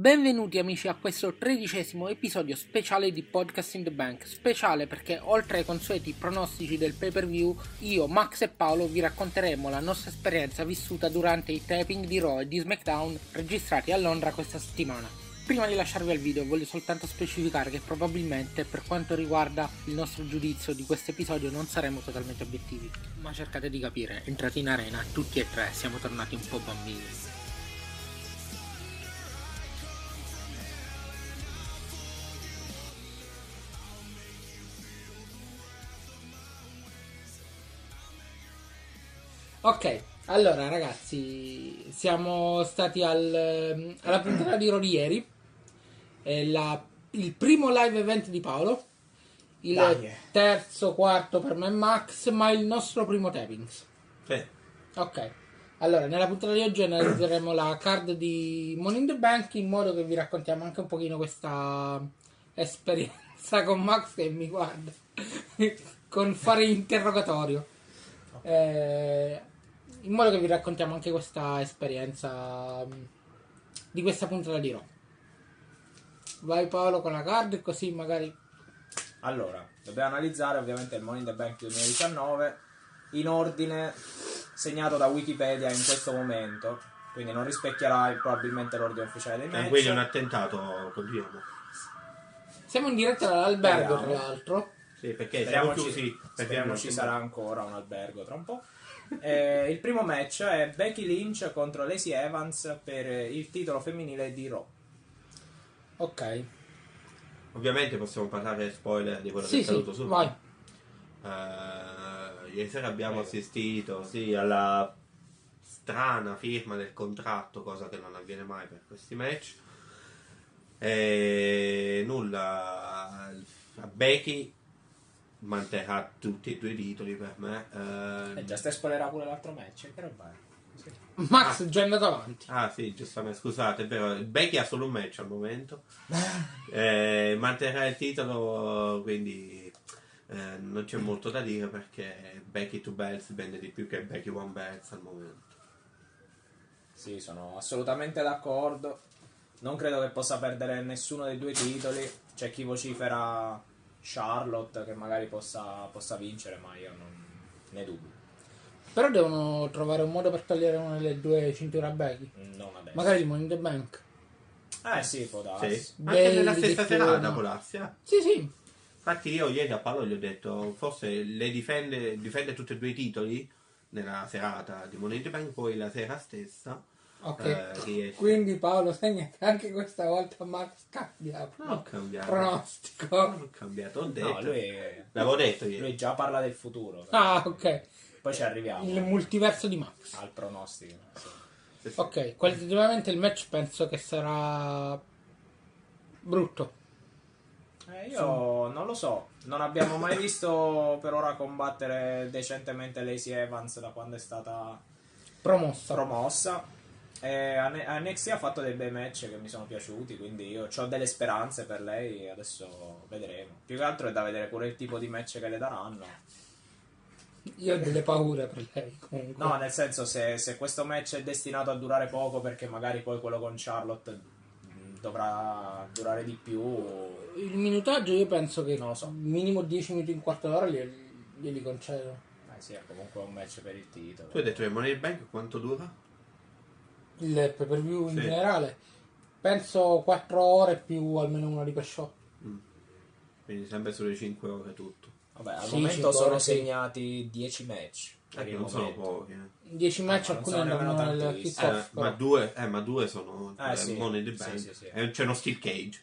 Benvenuti amici a questo tredicesimo episodio speciale di Podcast in the Bank. Speciale perché oltre ai consueti pronostici del pay per view, io, Max e Paolo vi racconteremo la nostra esperienza vissuta durante i taping di Raw e di SmackDown registrati a Londra questa settimana. Prima di lasciarvi al video voglio soltanto specificare che probabilmente per quanto riguarda il nostro giudizio di questo episodio non saremo totalmente obiettivi. Ma cercate di capire, entrati in arena, tutti e tre siamo tornati un po' bambini. Ok, allora ragazzi, siamo stati al, alla puntata di Raw di ieri, È la- il primo live event di Paolo, il Dai. terzo, quarto per me e Max, ma il nostro primo tapings. Sì. Ok, allora nella puntata di oggi analizzeremo la card di Money in the Bank in modo che vi raccontiamo anche un pochino questa esperienza con Max che mi guarda con fare interrogatorio. Eh, in modo che vi raccontiamo anche questa esperienza mh, di questa puntata di Raw. Vai Paolo con la card così magari Allora, dobbiamo analizzare ovviamente il Money in the Bank 2019 in ordine segnato da Wikipedia in questo momento. Quindi non rispecchierà probabilmente l'ordine ufficiale dei Eh, match. quindi è un attentato continuiamo. siamo in diretta dall'albergo tra l'altro. Sì, perché Speriamo, siamo ci, chiusi. speriamo ci sarà ancora un albergo tra un po'. Eh, il primo match è Becky Lynch contro Lacey Evans per il titolo femminile di Raw. Ok. Ovviamente possiamo parlare spoiler di quello Sì, che è sì, accaduto su. vai. Eh, ieri sera abbiamo Prego. assistito sì, alla strana firma del contratto, cosa che non avviene mai per questi match. E nulla, a Becky manterrà tutti e due i titoli per me. Eh, E già stai spoilerà pure l'altro match. Che roba è? Sì. Max è già andato avanti. Ah sì, giustamente, scusate, è vero, Becky ha solo un match al momento. Eh, manterrà il titolo, quindi eh, non c'è molto da dire perché Becky Two Belts vende di più che Becky One Belts al momento. Sì, sono assolutamente d'accordo. Non credo che possa perdere nessuno dei due titoli. C'è chi vocifera Charlotte che magari possa, possa vincere, ma io non ne dubito. Però devono trovare un modo per togliere una delle due cinture a Becky. Non adesso. Magari il Money in the Bank. Eh sì, può darsi. Sì. Bailey Anche nella stessa serata può darsi, eh. Sì, sì. Infatti io ieri a Paolo gli ho detto, forse le difende, difende tutti e due i titoli nella serata di Money in the Bank, poi la sera stessa Ok. eh. Quindi Paolo segna che anche questa volta Max cambia Non ho cambiato. pronostico. Non ho cambiato, ho detto. No, lui, L'avevo detto ieri. lui già parla del futuro. Ah, ok. Poi ci arriviamo Il multiverso di Max. al pronostico. sì. Sì, sì. Ok, qualitativamente il match penso che sarà brutto. Eh, io non lo so, non abbiamo mai visto per ora combattere decentemente Lacey Evans da quando è stata Promossa. promossa. E a NXT ha fatto dei bei match che mi sono piaciuti, quindi io ho delle speranze per lei, adesso vedremo. Più che altro è da vedere pure il tipo di match che le daranno. Io ho delle paure per lei comunque. No, nel senso, se, se questo match è destinato a durare poco, perché magari poi quello con Charlotte mh, dovrà durare di più. Il minutaggio io penso che Non lo so. minimo 10 minuti in quarto d'ora glieli, glieli concedo. Eh sì, è comunque un match per il titolo. Tu hai detto che Money Bank quanto dura? Il pay per view in Sì. generale penso 4 ore più almeno una di per show. Quindi sempre sulle 5 ore tutto. Vabbè, al Sì, momento sono segnati 10 match. Eh, non sono pochi. eh. 10 match ma non alcuni andranno nel kick-off. Eh, ma, due, eh, ma due sono Eh, eh, sì. Money the Bank. sì, sì. E c'è uno steel cage.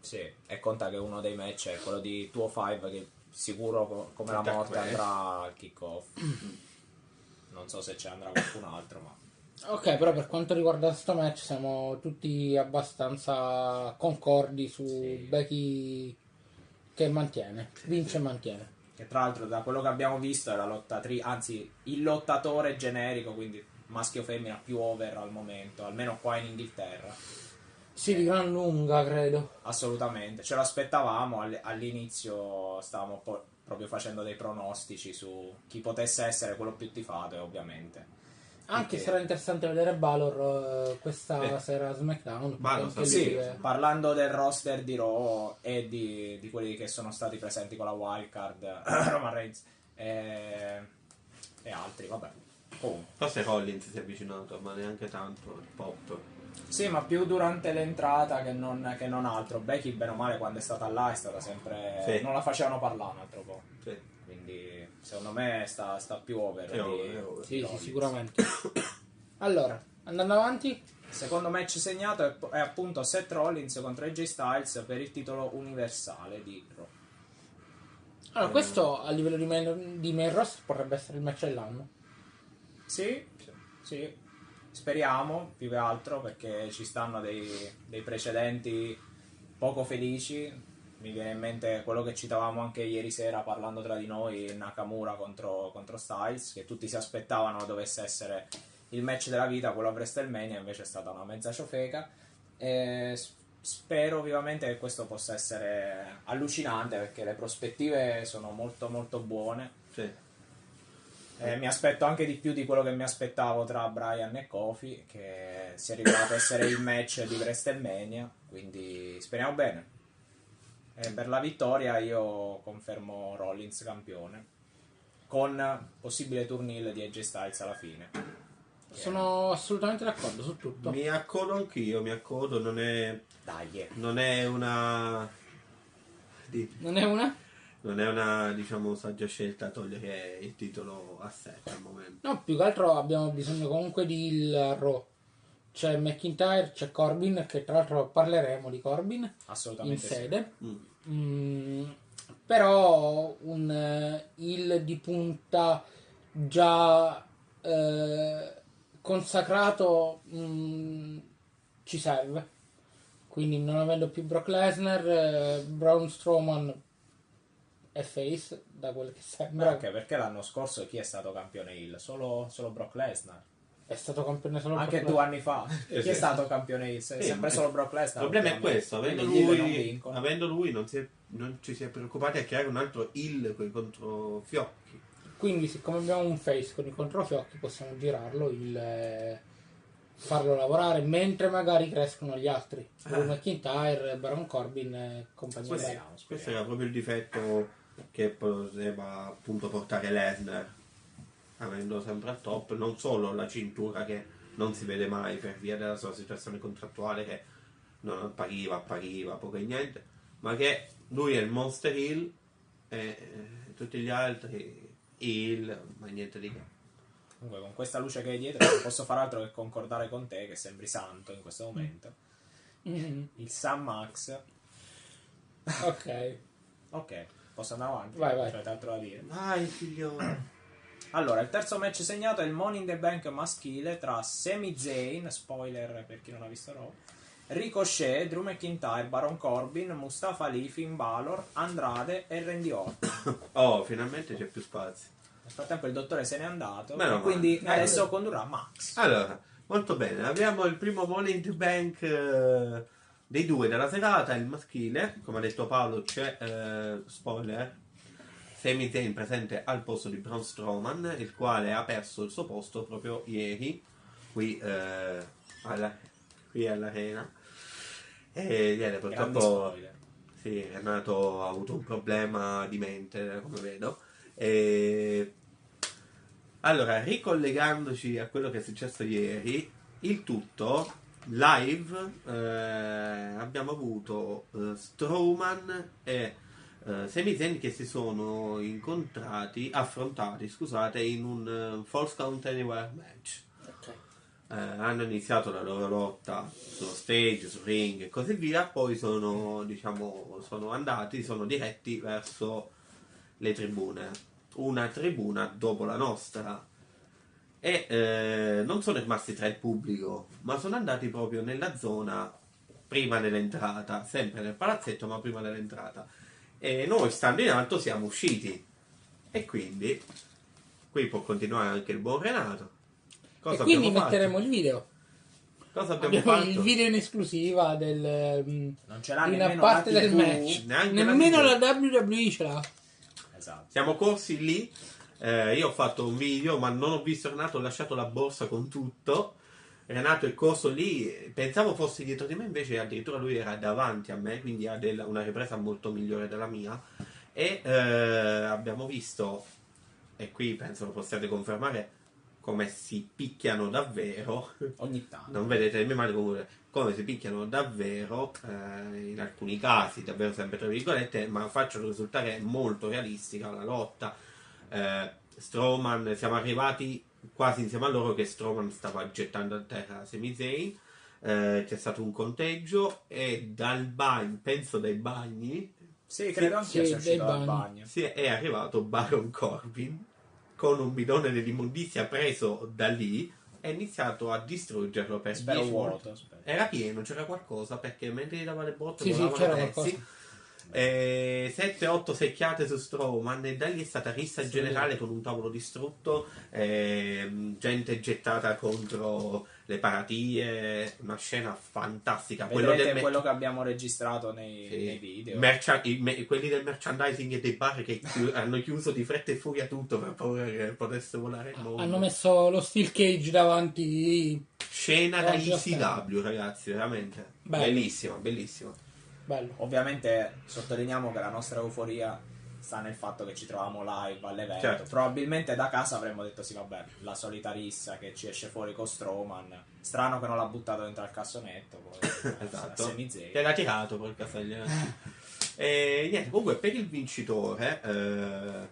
Sì, e conta che uno dei match è quello di 205 che sicuro co- come la morte andrà al kick-off. non so se ci andrà qualcun altro, ma... Ok, però per quanto riguarda questo match siamo tutti abbastanza concordi su Sì. Becky che mantiene, vince e mantiene. Che tra l'altro da quello che abbiamo visto è la lottatrice, anzi il lottatore generico, quindi maschio femmina più over al momento, almeno qua in Inghilterra. Sì, di gran lunga credo. Assolutamente, ce lo aspettavamo, all- all'inizio stavamo po- proprio facendo dei pronostici su chi potesse essere quello più tifato e ovviamente Anche Perché- sarà interessante vedere Balor eh, questa Eh. sera a SmackDown. Balor, Sì, è- parlando del roster di Raw e di, di quelli che sono stati presenti con la wildcard, Roman Reigns e, e altri, vabbè. Comunque. Forse Rollins si è avvicinato, ma neanche tanto. Il pop. Sì, ma più durante l'entrata che non, che non altro. Becky, bene o male, quando è stata là è stata sempre... Sì. Non la facevano parlare un altro po'. Quindi, secondo me, sta, sta più over. È over, è over. Sì, sì, sicuramente. allora, andando avanti, Secondo match segnato è, è appunto Seth Rollins contro AJ Styles per il titolo universale di Raw. allora, questo a livello di main, di main roster potrebbe essere il match dell'anno. Sì, sì, speriamo più che altro perché ci stanno dei, dei precedenti poco felici. Mi viene in mente quello che citavamo anche ieri sera parlando tra di noi, Nakamura contro, contro Styles, che tutti si aspettavano dovesse essere il match della vita, quello a WrestleMania, invece è stata una mezza ciofeca. E spero vivamente che questo possa essere allucinante perché le prospettive sono molto molto buone. Sì. Eh, mi aspetto anche di più di quello che mi aspettavo tra Brian e Kofi, che si è rivelato essere il match di WrestleMania, quindi speriamo bene. E per la vittoria io confermo Rollins campione, con possibile turnil di AJ Styles alla fine. Sono assolutamente d'accordo su tutto. Mi accodo anch'io, mi accodo, non è, Dai, eh. non è una... di- Non è una? non è una, diciamo, saggia scelta togliere il titolo a Seth al momento. No, più che altro abbiamo bisogno comunque di il Raw. C'è McIntyre, c'è Corbin, che tra l'altro parleremo di Corbin in assolutamente sì. sede. Mm. Mm, però un eh, il di punta già eh, consacrato mm, ci serve. Quindi non avendo più Brock Lesnar, eh, Braun Strowman è face, da quel che sembra. Anche perché l'anno scorso chi è stato campione Hill? Solo, solo Brock Lesnar. È stato campione solo Anche due anni fa. Eh, chi è stato campione Hill? Se- Sì, sempre solo Brock Il Lesnar. problema è questo, avendo Hill non lui, vincono. avendo lui non, si è- non ci si è preoccupati a creare un altro heal contro Fiocchi. Quindi, siccome abbiamo un face con i controfiocchi, possiamo girarlo, il, eh, farlo lavorare mentre magari crescono gli altri. Drew McIntyre, Baron Corbin e compagnia. Questo, questo era proprio il difetto che poteva appunto portare Lesnar, avendo sempre al top non solo la cintura che non si vede mai per via della sua situazione contrattuale che non appariva, appariva, poco e niente, ma che lui è il Monster Hill e eh, tutti gli altri Hill, ma niente di che. Comunque, con questa luce che hai dietro, non posso fare altro che concordare con te, che sembri santo in questo momento. Mhm. Il Sam Max. Ok. Ok, posso andare avanti? Vai, vai. C'è altro da dire. Vai figliolo! Allora, il terzo match segnato è il Money in the Bank maschile tra Sami Zayn, spoiler per chi non ha visto Raw, Ricochet, Drew McIntyre, Baron Corbin, Mustafa Ali, Finn Balor, Andrade e Randy Orton. Oh, finalmente c'è più spazio. Nel frattempo il dottore se n'è andato Meno e quindi male. adesso condurrà Max. Allora, molto bene, abbiamo il primo Money in the Bank eh, dei due della serata, il maschile, come ha detto Paolo c'è, eh, spoiler, Sami Zayn presente al posto di Braun Strowman, il quale ha perso il suo posto proprio ieri, qui, eh, alla- qui all'arena. E niente, purtroppo sì, è nato, ha avuto un problema di mente, come vedo. E... Allora, ricollegandoci a quello che è successo ieri, il tutto live eh, abbiamo avuto eh, Strowman e eh, Sami Zayn che si sono incontrati, affrontati, scusate, in un eh, False Count Anywhere match. Eh, hanno iniziato la loro lotta sullo stage, sul ring e così via, poi sono, diciamo, sono andati, sono diretti verso le tribune. Una tribuna dopo la nostra. E eh, non sono rimasti tra il pubblico, ma sono andati proprio nella zona prima dell'entrata, sempre nel palazzetto, ma prima dell'entrata. E noi, stando in alto, siamo usciti. E quindi, qui può continuare anche il buon Renato. Cosa e quindi fatto? metteremo il video. Cosa abbiamo Abbiamo fatto? il video in esclusiva del, mm, Non ce l'ha di una parte la del match. neanche la Nemmeno TV. la WWE ce l'ha. Esatto. Siamo corsi lì Eh, io ho fatto un video, ma non ho visto Renato, ho lasciato la borsa con tutto. Renato è corso lì, pensavo fosse dietro di me, invece addirittura lui era davanti a me, quindi ha del- una ripresa molto migliore della mia. E eh, abbiamo visto, e qui penso lo possiate confermare, come si picchiano davvero. Ogni tanto. Non vedete nemmeno male comunque come si picchiano davvero, eh, in alcuni casi, davvero sempre tra virgolette, ma facciano risultare molto realistica la lotta. Eh, Strowman, siamo arrivati quasi insieme a loro che Strowman stava gettando a terra Sami Zayn. Eh, c'è stato un conteggio e dal bagno, penso dai bagni, Sì, credo anch'io sì, sia dal bagni. bagno. si è, arrivato Baron Corbin con un bidone dell'immondizia preso da lì e ha iniziato a distruggerlo per Spero 10 volte. vuoto. Era pieno, c'era qualcosa perché mentre gli dava le botte Sì, sì, volavano c'era pezzi. qualcosa. 7-8 secchiate su Strowman e da lì è stata rissa Sì. generale con un tavolo distrutto, ehm, gente gettata contro le paratie, una scena fantastica. Quello del quello che abbiamo registrato nei, sì. nei video. mercha- i me- quelli del merchandising e dei bar che chi- hanno chiuso di fretta e furia tutto per paura che potesse volare il mondo. Hanno messo lo steel cage davanti. Scena da Oggi ICW, ragazzi, veramente. Bello. Bellissima, bellissima. Bello. Ovviamente sottolineiamo che la nostra euforia sta nel fatto che ci troviamo live all'evento. Certo. Probabilmente da casa avremmo detto sì, vabbè, la solita rissa che ci esce fuori con Strowman. Strano che non l'ha buttato dentro al cassonetto. Poi, Esatto. Te l'ha tirato poi il castello. E niente, comunque per il vincitore eh,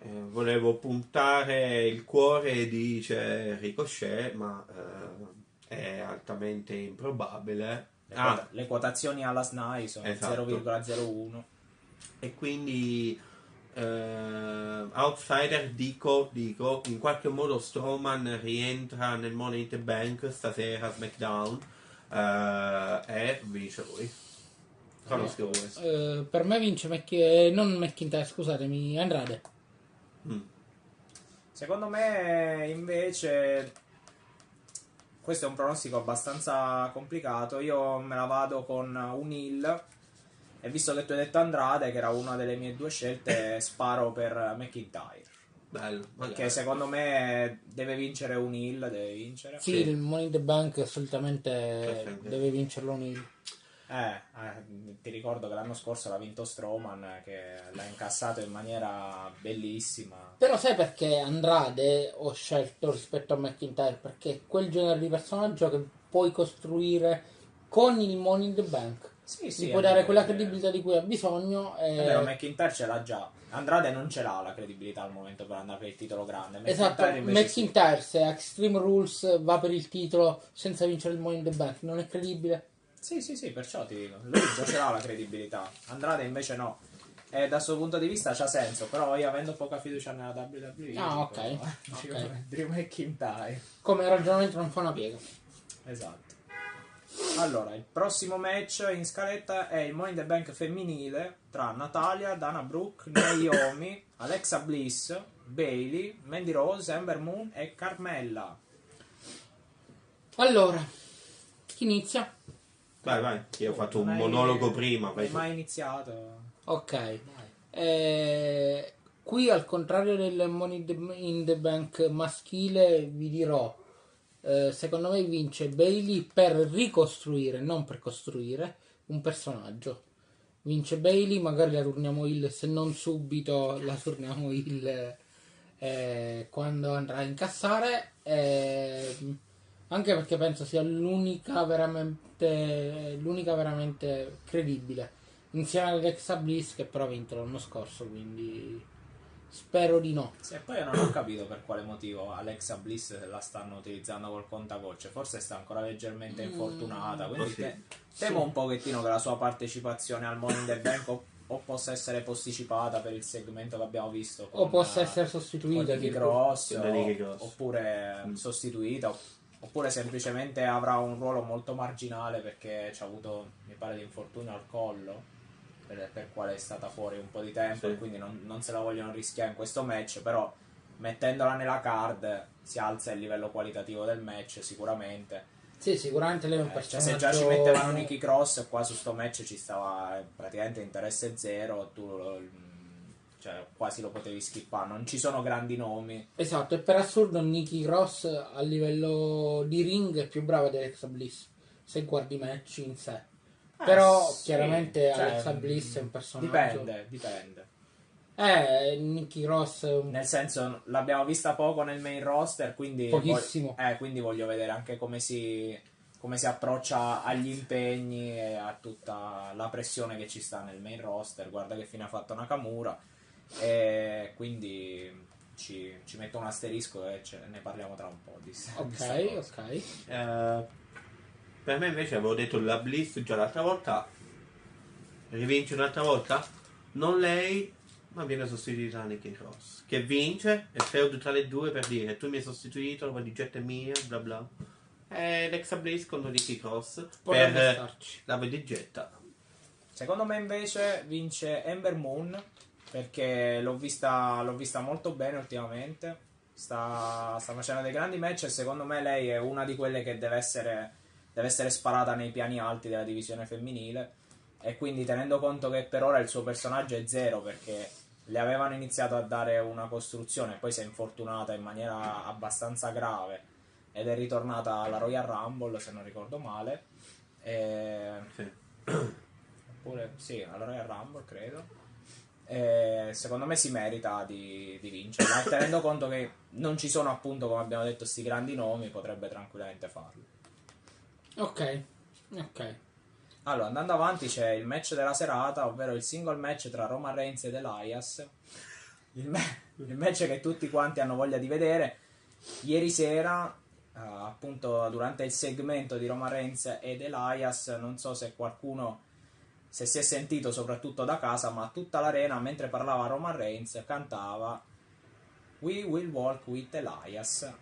eh, volevo puntare il cuore, dice Ricochet, ma eh, è altamente improbabile. Le, Ah, quota- le quotazioni alla SNAI sono Esatto. 0,01. e quindi eh, outsider dico, dico in qualche modo Strowman rientra nel Money in the Bank stasera SmackDown eh, e vince lui conosco questo Eh, per me vince eh, non McIntyre, scusatemi, Andrade. Mm. Secondo me invece questo è un pronostico abbastanza complicato. Io me la vado con un hill e visto che tu hai detto Andrade, che era una delle mie due scelte, sparo per McIntyre. bello. Perché secondo me deve vincere un hill, deve vincere. Sì, Sì. il Money in the Bank Perfetto. deve vincerlo un Eh, eh, ti ricordo che l'anno scorso l'ha vinto Strowman, che l'ha incassato in maniera bellissima. Però sai perché Andrade ho scelto rispetto a McIntyre? Perché è quel genere di personaggio che puoi costruire con il Money in the Bank. Sì, sì. È dare quella credibilità di cui ha bisogno. È E... vero, McIntyre ce l'ha già. Andrade non ce l'ha la credibilità al momento per andare per il titolo grande. Esatto, McIntyre sì. McIntyre se a Extreme Rules va per il titolo senza vincere il Money in the Bank non è credibile? Sì, sì, sì, perciò ti dico. Lui già ce l'ha la credibilità. Andrade invece no. E da questo punto di vista c'ha senso, però io avendo poca fiducia nella WWE. Ah, ok. Drew McIntyre. Come ragionamento non fa una piega. Esatto. Allora, il prossimo match in scaletta è il Money in the Bank femminile tra Natalia, Dana Brooke, Naomi, Alexa Bliss, Bailey, Mandy Rose, Ember Moon e Carmella. Allora, chi inizia? Vai vai io ho fatto un monologo prima Non vai mai iniziato? Ok. Eh, qui al contrario del Money in the- Bank maschile vi dirò, eh, secondo me vince Bailey per ricostruire, non per costruire, un personaggio. Vince Bailey, magari la turniamo il, se non subito la turniamo il eh, quando andrà a incassare. Anche perché penso sia l'unica veramente, l'unica veramente credibile insieme ad Alexa Bliss che però ha vinto l'anno scorso quindi spero di no Sì, e poi io non ho capito per quale motivo Alexa Bliss la stanno utilizzando col contagocce. Forse sta ancora leggermente infortunata. Quindi Oh, sì. te- temo un pochettino che la sua partecipazione al Money in the Bank o, o possa essere posticipata per il segmento che abbiamo visto. o con, possa eh, essere con sostituita Nikki tipo. Cross, Da o- oppure Mm. sostituita. Oppure semplicemente avrà un ruolo molto marginale perché ci ha avuto, mi pare, di infortunio al collo, per, per quale è stata fuori un po' di tempo Sì. e quindi non, non se la vogliono rischiare in questo match, però mettendola nella card si alza il livello qualitativo del match sicuramente. sì sicuramente lei è un Eh, cioè, se già ci mettevano Nicky Cross, qua su sto match ci stava praticamente interesse zero, tu lo- cioè quasi lo potevi skippare, non ci sono grandi nomi. Esatto, e per assurdo Nikki Cross a livello di ring è più brava di Alexa Bliss, se guardi i match in sé. Però Eh, sì, chiaramente cioè, Alexa Bliss è un personaggio... Dipende, dipende. Eh, Nikki Cross un... Nel senso, l'abbiamo vista poco nel main roster, quindi, Pochissimo. voglio, eh, quindi voglio vedere anche come si, come si approccia agli impegni e a tutta la pressione che ci sta nel main roster. Guarda che fine ha fatto Nakamura. E quindi ci, ci metto un asterisco e ce- ne parliamo tra un po'. Di, Ok, ok. Eh, per me invece avevo detto la Bliss già l'altra volta. Rivince un'altra volta? Non lei, ma viene sostituita da Nikki Cross. Che vince e feud tra le due per dire tu mi hai sostituito, la digetta è mia, bla bla. E Alexa Bliss contro Nikki Cross Potrebbe per starci. la digetta. Secondo me invece vince Ember Moon perché l'ho vista, l'ho vista molto bene ultimamente. Sta, sta facendo dei grandi match e secondo me lei è una di quelle che deve essere, deve essere sparata nei piani alti della divisione femminile. E quindi tenendo conto che per ora il suo personaggio è zero perché le avevano iniziato a dare una costruzione, poi si è infortunata in maniera abbastanza grave ed è ritornata alla Royal Rumble se non ricordo male. E Sì. oppure sì, alla Royal Rumble credo. E secondo me si merita di, di vincere, ma tenendo conto che non ci sono appunto, come abbiamo detto, questi grandi nomi, potrebbe tranquillamente farlo. Ok, ok. Allora, andando avanti c'è il match della serata, ovvero il single match tra Roman Reigns ed Elias. Il, me- il match che tutti quanti hanno voglia di vedere. Ieri sera, eh, appunto, durante il segmento di Roman Reigns ed Elias, non so se qualcuno se si è sentito soprattutto da casa, ma tutta l'arena mentre parlava Roman Reigns cantava We will walk with Elias.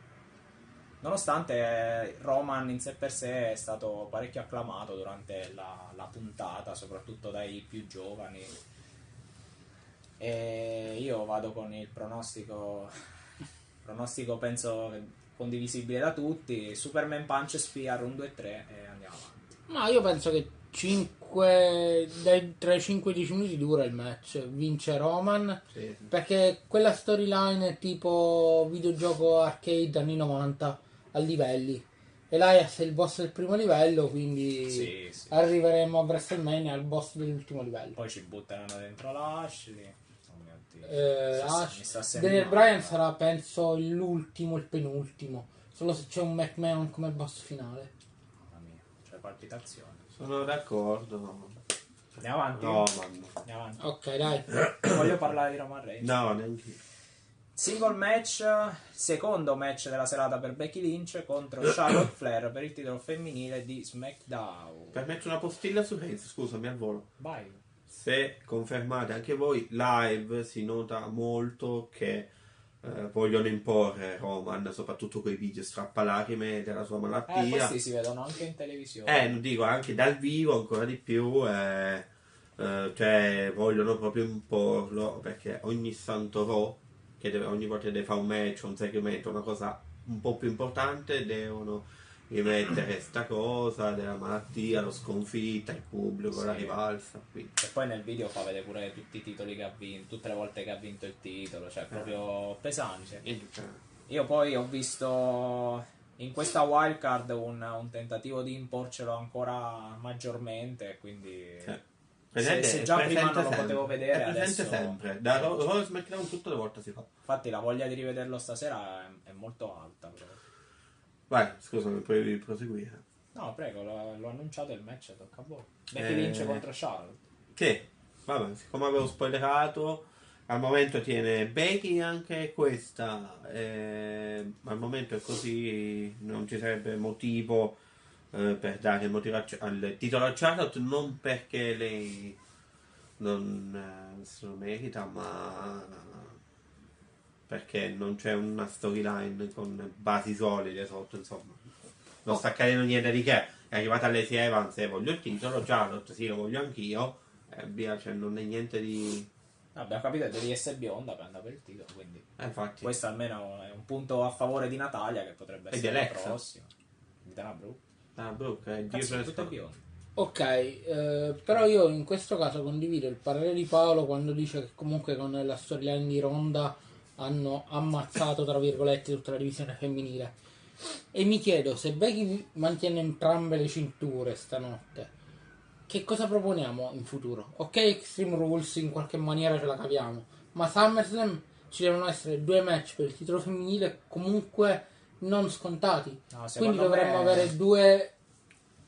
Nonostante Roman in sé per sé è stato parecchio acclamato durante la, la puntata, soprattutto dai più giovani. E io vado con il pronostico, pronostico penso condivisibile da tutti, Superman Punch Spear 1, 2, 3 e andiamo avanti. Ma io penso che 5 dai, tra i 5 e i 10 minuti dura il match. Vince Roman. Sì, sì. Perché quella storyline è tipo videogioco arcade anni 90 a livelli. Elias è il boss del primo livello, quindi Sì, sì. arriveremo a WrestleMania al boss dell'ultimo livello. Poi ci butteranno dentro Lashley. Oh. Eh, Ash- Daniel. Bryan sarà penso l'ultimo, il penultimo. Solo se c'è un McMahon come boss finale. Mamma mia, c'è palpitazione. Sono d'accordo. Andiamo avanti. No, man. Andiamo avanti. Ok, dai. Voglio parlare di Roman Reigns. No, neanche io. Single match, secondo match della serata per Becky Lynch contro Charlotte Flair per il titolo femminile di SmackDown. Permetto una postilla su Reigns, scusami al volo. Vai. Se confermate anche voi, live si nota molto che eh, vogliono imporre Roman, soprattutto quei video strappalacrime della sua Eh, malattia. questi si vedono anche in televisione. Eh, non dico anche dal vivo ancora di più, eh, eh, cioè vogliono proprio imporlo perché ogni santo Raw, che deve- ogni volta che deve fare un match, un segmento, una cosa un po' più importante, devono rimettere sta cosa della malattia, lo sconfitta, il pubblico, Sì. la rivalsa. Quindi. E poi nel video fa vedere pure tutti i titoli che ha vinto, tutte le volte che ha vinto il titolo, cioè proprio pesante. niente, cioè, Io poi ho visto in questa wildcard un, un tentativo di imporcelo ancora maggiormente, quindi Sì. se, se già prima non lo presente potevo sempre, vedere, è presente adesso... sempre. Da Raw SmackDown tutte le volte si fa. Infatti la voglia di rivederlo stasera è, è molto alta. proprio. Vai, scusami, puoi proseguire. No, prego, l'ho, annunciato il match, tocca a voi. Becky Eh. Lynch contro Charlotte. Sì, vabbè, siccome avevo spoilerato, al momento tiene Becky anche questa, eh, al momento è così, non ci sarebbe motivo eh, per dare il motivo a- al titolo a Charlotte, non perché lei non eh, se lo merita, ma perché non c'è una storyline con basi solide sotto, insomma. Non sta accadendo niente di che. È arrivata Lacey Evans e voglio il titolo, Charlotte sì lo voglio anch'io, e via, cioè non è niente di... Abbiamo capito che devi essere bionda per andare per il titolo, quindi Eh, infatti, questo almeno è un punto a favore di Natalia che potrebbe E essere la Alexa. prossima. Di Dana Brooke. ah, Brooke, eh, Dio tutte sta- bionde. Ok, eh, però io in questo caso condivido il parere di Paolo quando dice che comunque con la storyline di Ronda hanno ammazzato, tra virgolette, tutta la divisione femminile. E mi chiedo se Becky mantiene entrambe le cinture stanotte, che cosa proponiamo in futuro? Ok, Extreme Rules in qualche maniera ce la caviamo, ma SummerSlam ci devono essere due match per il titolo femminile comunque non scontati. No, Quindi dovremmo me- avere due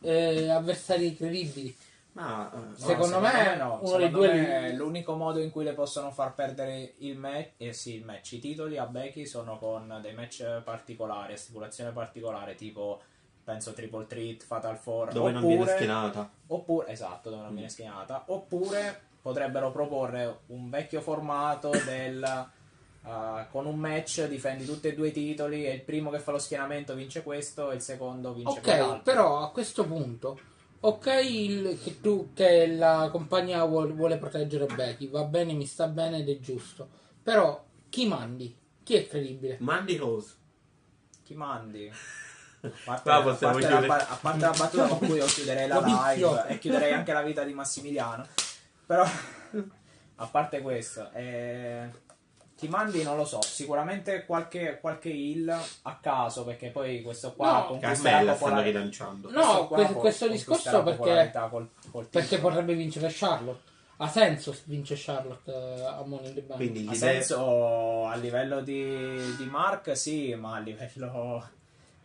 eh, avversari credibili. Ma eh, No, Secondo me no. uno Secondo due me l'unico modo in cui le possono far perdere il match, eh sì, il match, i titoli a Becky sono con dei match particolari, a stipulazione particolare, tipo penso Triple Treat, Fatal Four, dove non viene schienata. oppure esatto, dove non Mm. viene schienata, oppure potrebbero proporre un vecchio formato del uh, con un match difendi tutti e due i titoli e il primo che fa lo schienamento vince questo e il secondo vince Ok, quell'altro. però a questo punto, ok il- che tu che la compagnia vuole, vuole proteggere Becky, va bene, mi sta bene ed è giusto. Però chi mandi? Chi è credibile? Mandy Rose. Chi mandi? A parte, Qua a parte la, a parte la battuta con cui io chiuderei la live e chiuderei anche la vita di Massimiliano. Però, a parte questo, eh, chi mandi non lo so. Sicuramente qualche, qualche heal a caso, perché poi questo qua No, conquisterà stanno popolarità. rilanciando. No, Questo qua que- questo discorso perché- col- col Perché potrebbe vincere Charlotte. Ha senso se vince Charlotte eh, a Money in the Bank. Quindi Ha senso a livello di, di Mark, sì, ma a livello,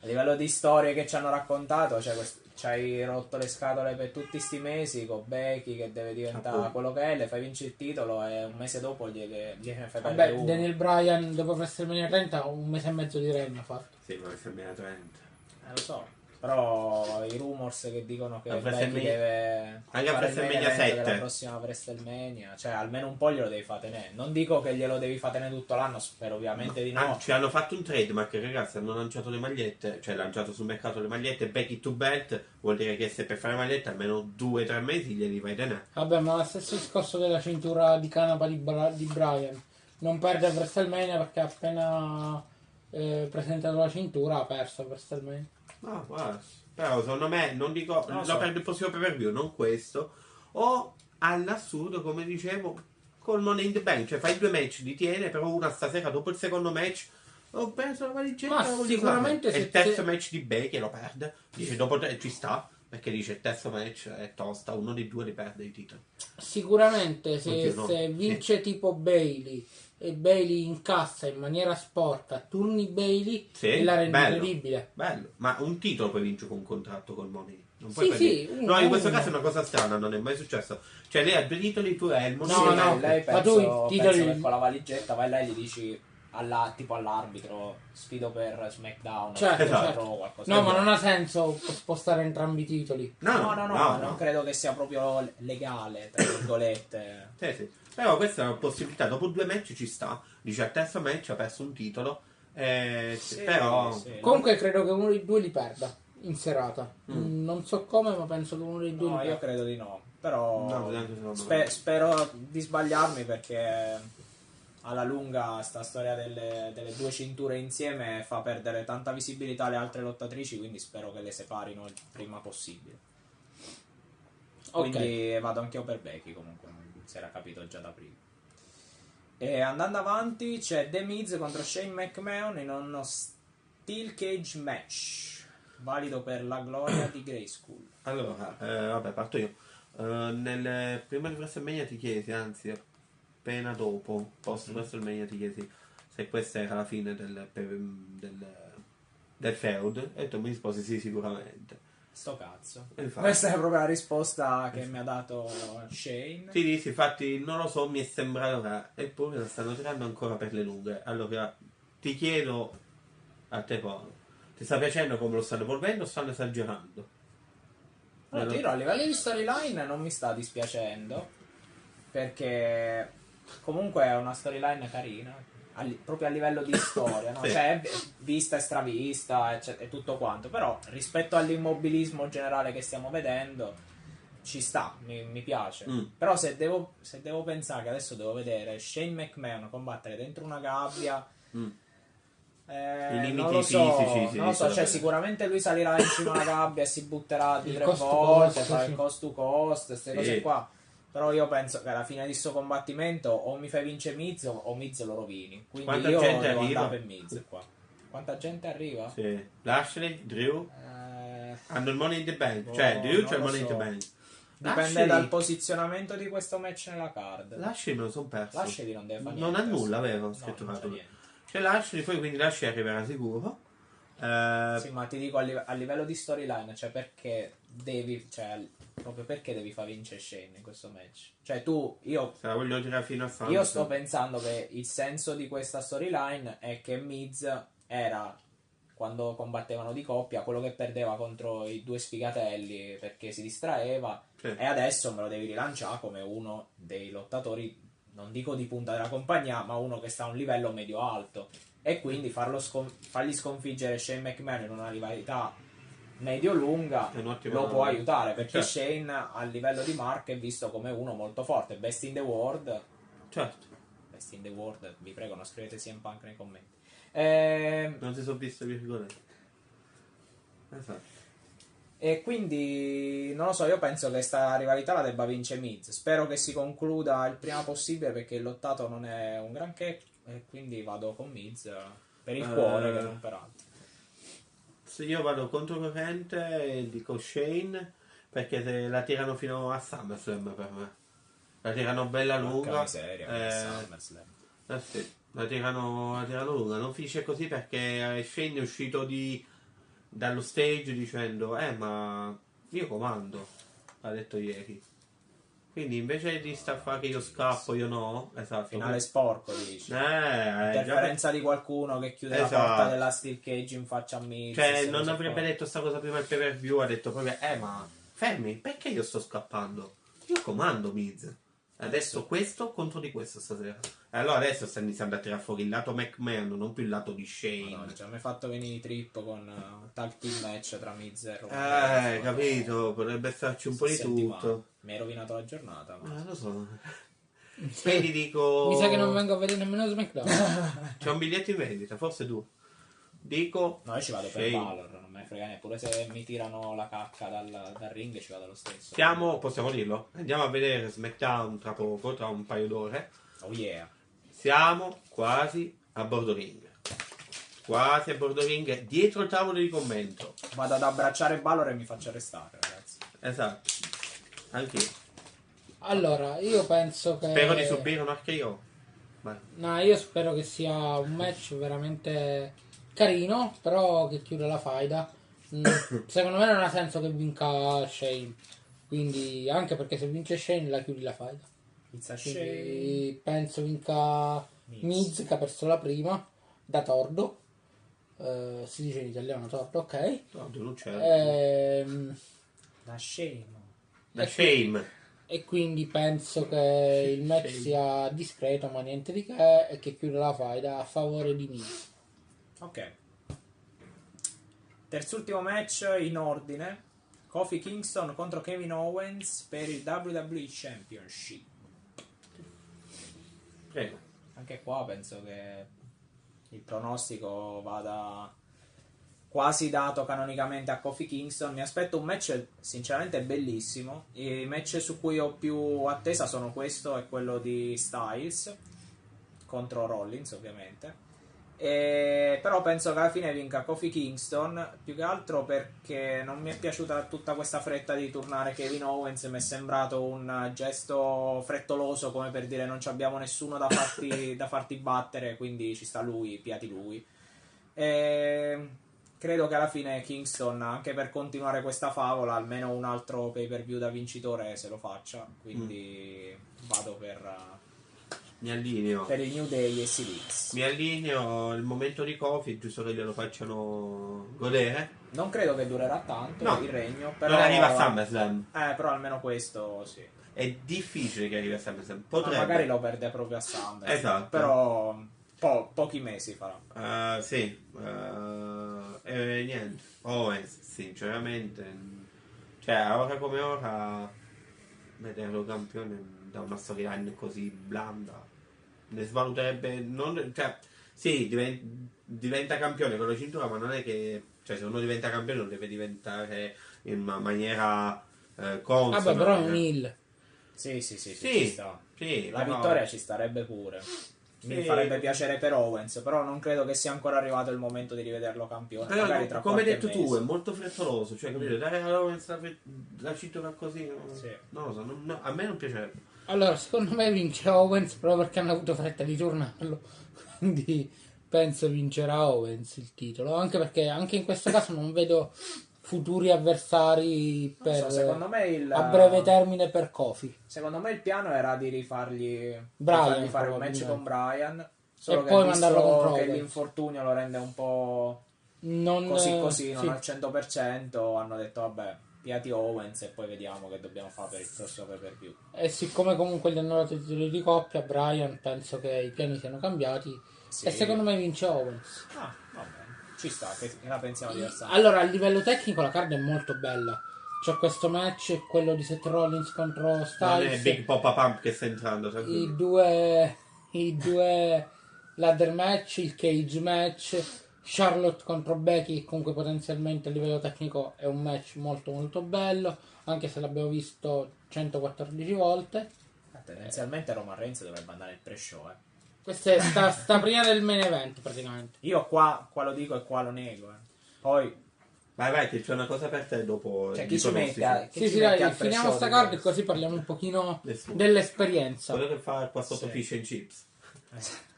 a livello di storie che ci hanno raccontato, cioè quest- ci hai rotto le scatole per tutti sti mesi con Becky che deve diventare Appunto. quello che è, le fai vincere il titolo e un mese dopo gliene, gliene fai perdere Vabbè, uno. Daniel Bryan dopo WrestleMania 30 un mese e mezzo di regno ha fatto. Sì, ma sembra 30. Eh, lo so. Però i rumors che dicono che A Becky WrestleMania- deve Anche a WrestleMania event 7. della prossima WrestleMania, cioè almeno un po' glielo devi far tenere. Non dico che glielo devi far tenere tutto l'anno, spero ovviamente di no. Ah, ci hanno fatto un trademark, ragazzi. Hanno lanciato le magliette, cioè lanciato sul mercato le magliette. Becky to belt vuol dire che se per fare magliette almeno 2-3 mesi glieli fai tenere. Vabbè, ma lo stesso discorso della cintura di canapa di, Bra- di Bryan. Non perde a WrestleMania perché ha appena eh, presentato la cintura ha perso a WrestleMania. No, guarda, però secondo me, non dico, Non lo lo so. per il prossimo pay per view, non questo. O all'assurdo, come dicevo, col Money in the Bank, cioè fai due match, li tiene, però una stasera dopo il secondo match. Ho perso la valigetta. Ma sicuramente. E se- il terzo se- match di Becky lo perde. Dice dopo tre ci sta. Perché dice il terzo match è tosta, uno dei due li perde i titoli. Sicuramente se, Oddio, no. se vince tipo Bailey e Bailey incassa in maniera sporca, turni Bailey Sì, e la rende bello. incredibile. Bello, ma un titolo poi vince con un contratto col Money. Non Sì, puoi prendere- sì, un- No, in questo uno. caso è una cosa strana, non è mai successo. Cioè lei ha due titoli, tu hai il Money No, no, lei ma penso, tu i titoli- penso con la valigetta vai là e gli dici alla- tipo all'arbitro sfido per SmackDown Certo, certo. No, ma non ha senso spostare entrambi i titoli. No, no, no, no, non credo che sia proprio legale, tra virgolette. Sì, sì. Però questa è una possibilità. Dopo due match ci sta. Dice al terzo match ha perso un titolo. Eh, Sì, però. sì. Comunque credo che uno dei due li perda in serata. Mm. Mm, Non so come, ma penso che uno dei due No, li io perda. credo di no. Però No, spe- spero di sbagliarmi perché alla lunga sta storia delle, delle due cinture insieme fa perdere tanta visibilità alle altre lottatrici, quindi spero che le separino il prima possibile. Ok. Quindi vado anch'io per Becky comunque, non si era capito già da prima. E andando avanti c'è The Miz contro Shane McMahon in uno Steel Cage match, valido per la gloria di Grey School. Allora, eh, vabbè, parto io. Eh, nel prima di WrestleMania ti chiesi, anzi, appena dopo, post WrestleMania ti chiesi se questa era la fine del, del, del feud. E tu mi risposi sì, sicuramente. Sto cazzo. Infatti- Questa è proprio la risposta che mi ha dato Shane. Ti dici, infatti, non lo so, mi è sembrato che eppure la stanno tirando ancora per le lunghe. Allora, ti chiedo a te Paolo, ti sta piacendo come lo stanno evolvendo o stanno esagerando? No, ti dirò, a livello di storyline non mi sta dispiacendo perché comunque è una storyline carina a li- proprio a livello di storia no? Sì. cioè vista e stravista ecce- e tutto quanto però rispetto all'immobilismo generale che stiamo vedendo ci sta, mi, mi piace Mm. però se devo, se devo pensare che adesso devo vedere Shane McMahon combattere dentro una gabbia Mm. Eh, I limiti non lo so, fisici, non lo so, cioè sicuramente lui salirà in cima alla gabbia e si butterà di tre volte, cost, fa sì. il cost to cost, queste Sì. cose qua. Però io penso che alla fine di sto combattimento o mi fai vincere Miz o- Miz lo rovini. Quindi Quanta io gente devo arriva? per Miz qua. Quanta gente arriva? Sì. Lashley, Drew, Eh, hanno il Money in the Bank. Boh, cioè, Drew non c'è il Money in so. the Bank. dipende Lashley- dal posizionamento di questo match nella card. Lashley me lo sono perso. Lasciali non deve fare Non niente. ha nulla, vero? No, Scritto non c'è. C'è Lashley, poi quindi Lashley arriverà sicuro. Eh, Sì, ma ti dico a, live- a livello di storyline, cioè perché devi, cioè proprio perché devi far vincere Shane in questo match? Cioè tu, io, se la voglio girare fino a Santos. io sto pensando che il senso di questa storyline è che Miz era, quando combattevano di coppia, quello che perdeva contro i due sfigatelli perché si distraeva Sì. e adesso me lo devi rilanciare come uno dei lottatori, non dico di punta della compagnia, ma uno che sta a un livello medio-alto. E quindi farlo scon- fargli sconfiggere Shane McMahon in una rivalità medio-lunga lo può aiutare perché Certo. Shane a livello di marca è visto come uno molto forte, best in the world. Certo, Best in the world, vi prego, non scrivete CM Punk nei commenti. Ehm, non si sono viste virgolette. Esatto. E quindi non lo so, io penso che sta rivalità la debba vincere Miz. Spero che si concluda il prima possibile perché il lottato non è un granché. E quindi vado con Miz eh, per il Eh. cuore che non per altro. Se io vado controcorrente e dico Shane perché se la tirano fino a SummerSlam per me. La tirano bella lunga. Porca miseria, eh, SummerSlam. eh sì, la, tirano, la tirano lunga. Non finisce così perché eh, Shane è uscito di- dallo stage dicendo Eh ma io comando, ha detto ieri. Quindi invece di sta a fare che io scappo, io no. Esatto. Finale sporco, dici. Eh, eh, già- Interferenza di qualcuno che chiude la Esatto. porta della steel cage in faccia a Miz. Cioè, non avrebbe qua. detto sta cosa prima il pay per view, ha detto proprio, eh ma fermi, perché io sto scappando? Io comando Miz. Adesso questo contro di questo stasera. Allora adesso sta iniziando a tirare fuori il lato McMahon, non più il lato di Shane. Madonna, cioè, mi ha fatto venire i trip con uh, tag team match tra Miz e Roman eh, Reigns. capito, potrebbe starci un po' di Senti tutto. Mi hai rovinato la giornata. Ma... Eh, lo so. Quindi dico... Mi sa che non vengo a vedere nemmeno SmackDown. C'è un biglietto in vendita, forse tu. Dico... No, io ci vado per Shane. Valor, non me ne frega niente. Pure se mi tirano la cacca dal, dal ring, ci vado lo stesso. Siamo, possiamo dirlo? Andiamo a vedere SmackDown tra poco, tra un paio d'ore. Oh yeah. Siamo quasi a bordo ring. Quasi a bordo ring, dietro il tavolo di commento. Vado ad abbracciare Valor e mi faccio arrestare, ragazzi. Esatto. Anch'io. Allora, io penso che. Spero di subire un RKO. Vai. No, io spero che sia un match veramente carino, però che chiuda la faida. Mm, Secondo me non ha senso che vinca Shane. Quindi, anche perché se vince Shane la chiudi la faida. Quindi penso vinca Miz. Che ha perso la prima da Tordo. Eh, si dice in italiano Tordo, ok. Tu non c'è. Ehm, Da scemo. Da shame. e quindi penso che il match Shame. sia discreto, ma niente di che, e che chiuda la faida a favore di Miz. Ok. Terzultimo match in ordine. Kofi Kingston contro Kevin Owens per il WWE Championship. Prego. Anche qua penso che il pronostico vada quasi dato canonicamente a Kofi Kingston. Mi aspetto un match sinceramente bellissimo. I match su cui ho più attesa sono questo e quello di Styles contro Rollins, ovviamente. E- però penso che alla fine vinca Kofi Kingston più che altro perché non mi è piaciuta tutta questa fretta di turnare Kevin Owens mi è sembrato un gesto frettoloso come per dire non ci abbiamo nessuno da farti, da farti battere quindi ci sta lui, piati lui. E credo che alla fine Kingston anche per continuare questa favola almeno un altro pay per view da vincitore se lo faccia quindi vado per, Mi allineo. per il New Day e Silix Mi allineo il momento di Kofi, giusto che glielo facciano godere. Non credo che durerà tanto No. il regno, però... Non arriva a SummerSlam. Eh, però almeno questo sì. È difficile che arrivi a SummerSlam. Ma Potrebbe. magari lo perde proprio a SummerSlam. Esatto. Però po- pochi mesi farà. Eh, sì, eh, e niente. Owens, sinceramente, cioè, ora come ora, vederlo campione da una storyline così blanda, ne svaluterebbe. Non, cioè, Sì, diven- diventa campione con la cintura, ma non è che. Cioè, se uno diventa campione non deve diventare in una maniera eh, consona. Vabbè, però è un heal. Sì, sì, sì, sì, Sì, ci sta. sì, La però- vittoria ci starebbe pure. Mi Sì. farebbe piacere per Owens, però non credo che sia ancora arrivato il momento di rivederlo campione. Però, Magari tra come hai detto tu, mese. è molto frettoloso. Cioè, capito? Dare a Owens la, la cintura così. Sì. non lo so, non- no, a me non piacerebbe. Allora, secondo me vince Owens proprio perché hanno avuto fretta di tornarlo. Quindi penso vincerà Owens il titolo. Anche perché anche in questo caso non vedo futuri avversari per, so, il, a breve termine per Kofi. Secondo me il piano era di rifargli Brian, fargli fare un match con Brian. Solo E che poi mandarlo contro che Owens. l'infortunio lo rende un po' Non, così così, non sì. al 100%, hanno detto vabbè, piati Owens e poi vediamo che dobbiamo fare per il prossimo pay per view. E siccome comunque gli hanno dato i titoli di coppia, Brian penso che i piani siano cambiati. Sì. E secondo me vince Owens. Ah, vabbè, ci sta, che la pensiamo diversamente. Allora, a livello tecnico la card è molto bella. C'è questo match, quello di Seth Rollins contro Non è Styles. Big Pop Pump che sta entrando. I due, i due ladder match, il cage match, Charlotte contro Becky, comunque potenzialmente a livello tecnico è un match molto molto bello, anche se l'abbiamo visto 114 volte. Tendenzialmente Roman Reigns dovrebbe andare il pre-show, eh. Questa è sta, sta prima del main event praticamente. Io qua, qua lo dico e qua lo nego, eh. Poi, Vai, vai, che c'è una cosa per te dopo. cioè, chi ci mette, a- Sì, sì, dai, finiamo sta card e così parliamo un pochino Nessuno. dell'esperienza. Quello che fa qua sotto Sì. fish and chips.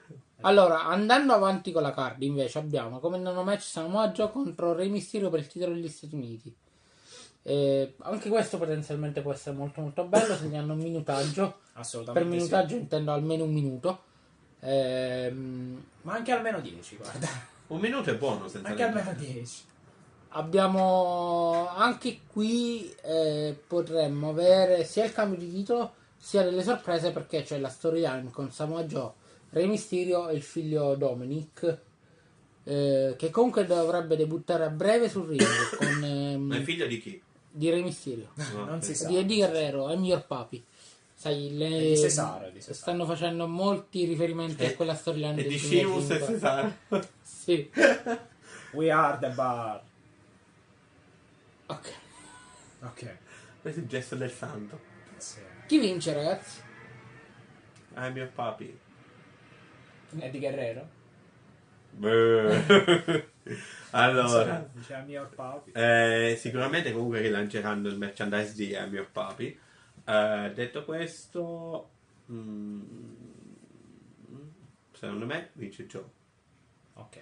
Allora, andando avanti con la card, invece, abbiamo come nono match Samoa Joe contro Rey Mysterio per il titolo degli Stati Uniti. Eh, anche questo potenzialmente può essere molto molto bello se ne hanno un minutaggio. Per Assolutamente sì. minutaggio intendo almeno un minuto. Ehm, Ma anche almeno 10, guarda. Un minuto è buono senza Anche almeno 10. abbiamo anche qui eh, potremmo avere sia il cambio di titolo sia delle sorprese perché c'è la storyline con Samoa Joe, Rey Mysterio e il figlio Dominic. eh, che comunque dovrebbe debuttare a breve sul ring con ehm, Ma è figlio di chi? di Rey Mysterio No, Non si sa. di Eddie Guerrero I'm Your Papi sai le di Cesaro, di Cesaro. stanno facendo molti riferimenti a E- quella storyline E del di Sheamus e 2005. Cesaro. sì We are the bar. ok Ok. Questo è il gesto del santo. Sì. chi vince ragazzi? I'm your papi. Eddie Guerrero? allora, your papi. eh, sicuramente comunque rilanceranno il merchandise di I'm your papi. Eh, detto questo, mm, secondo me vince Joe. Ok.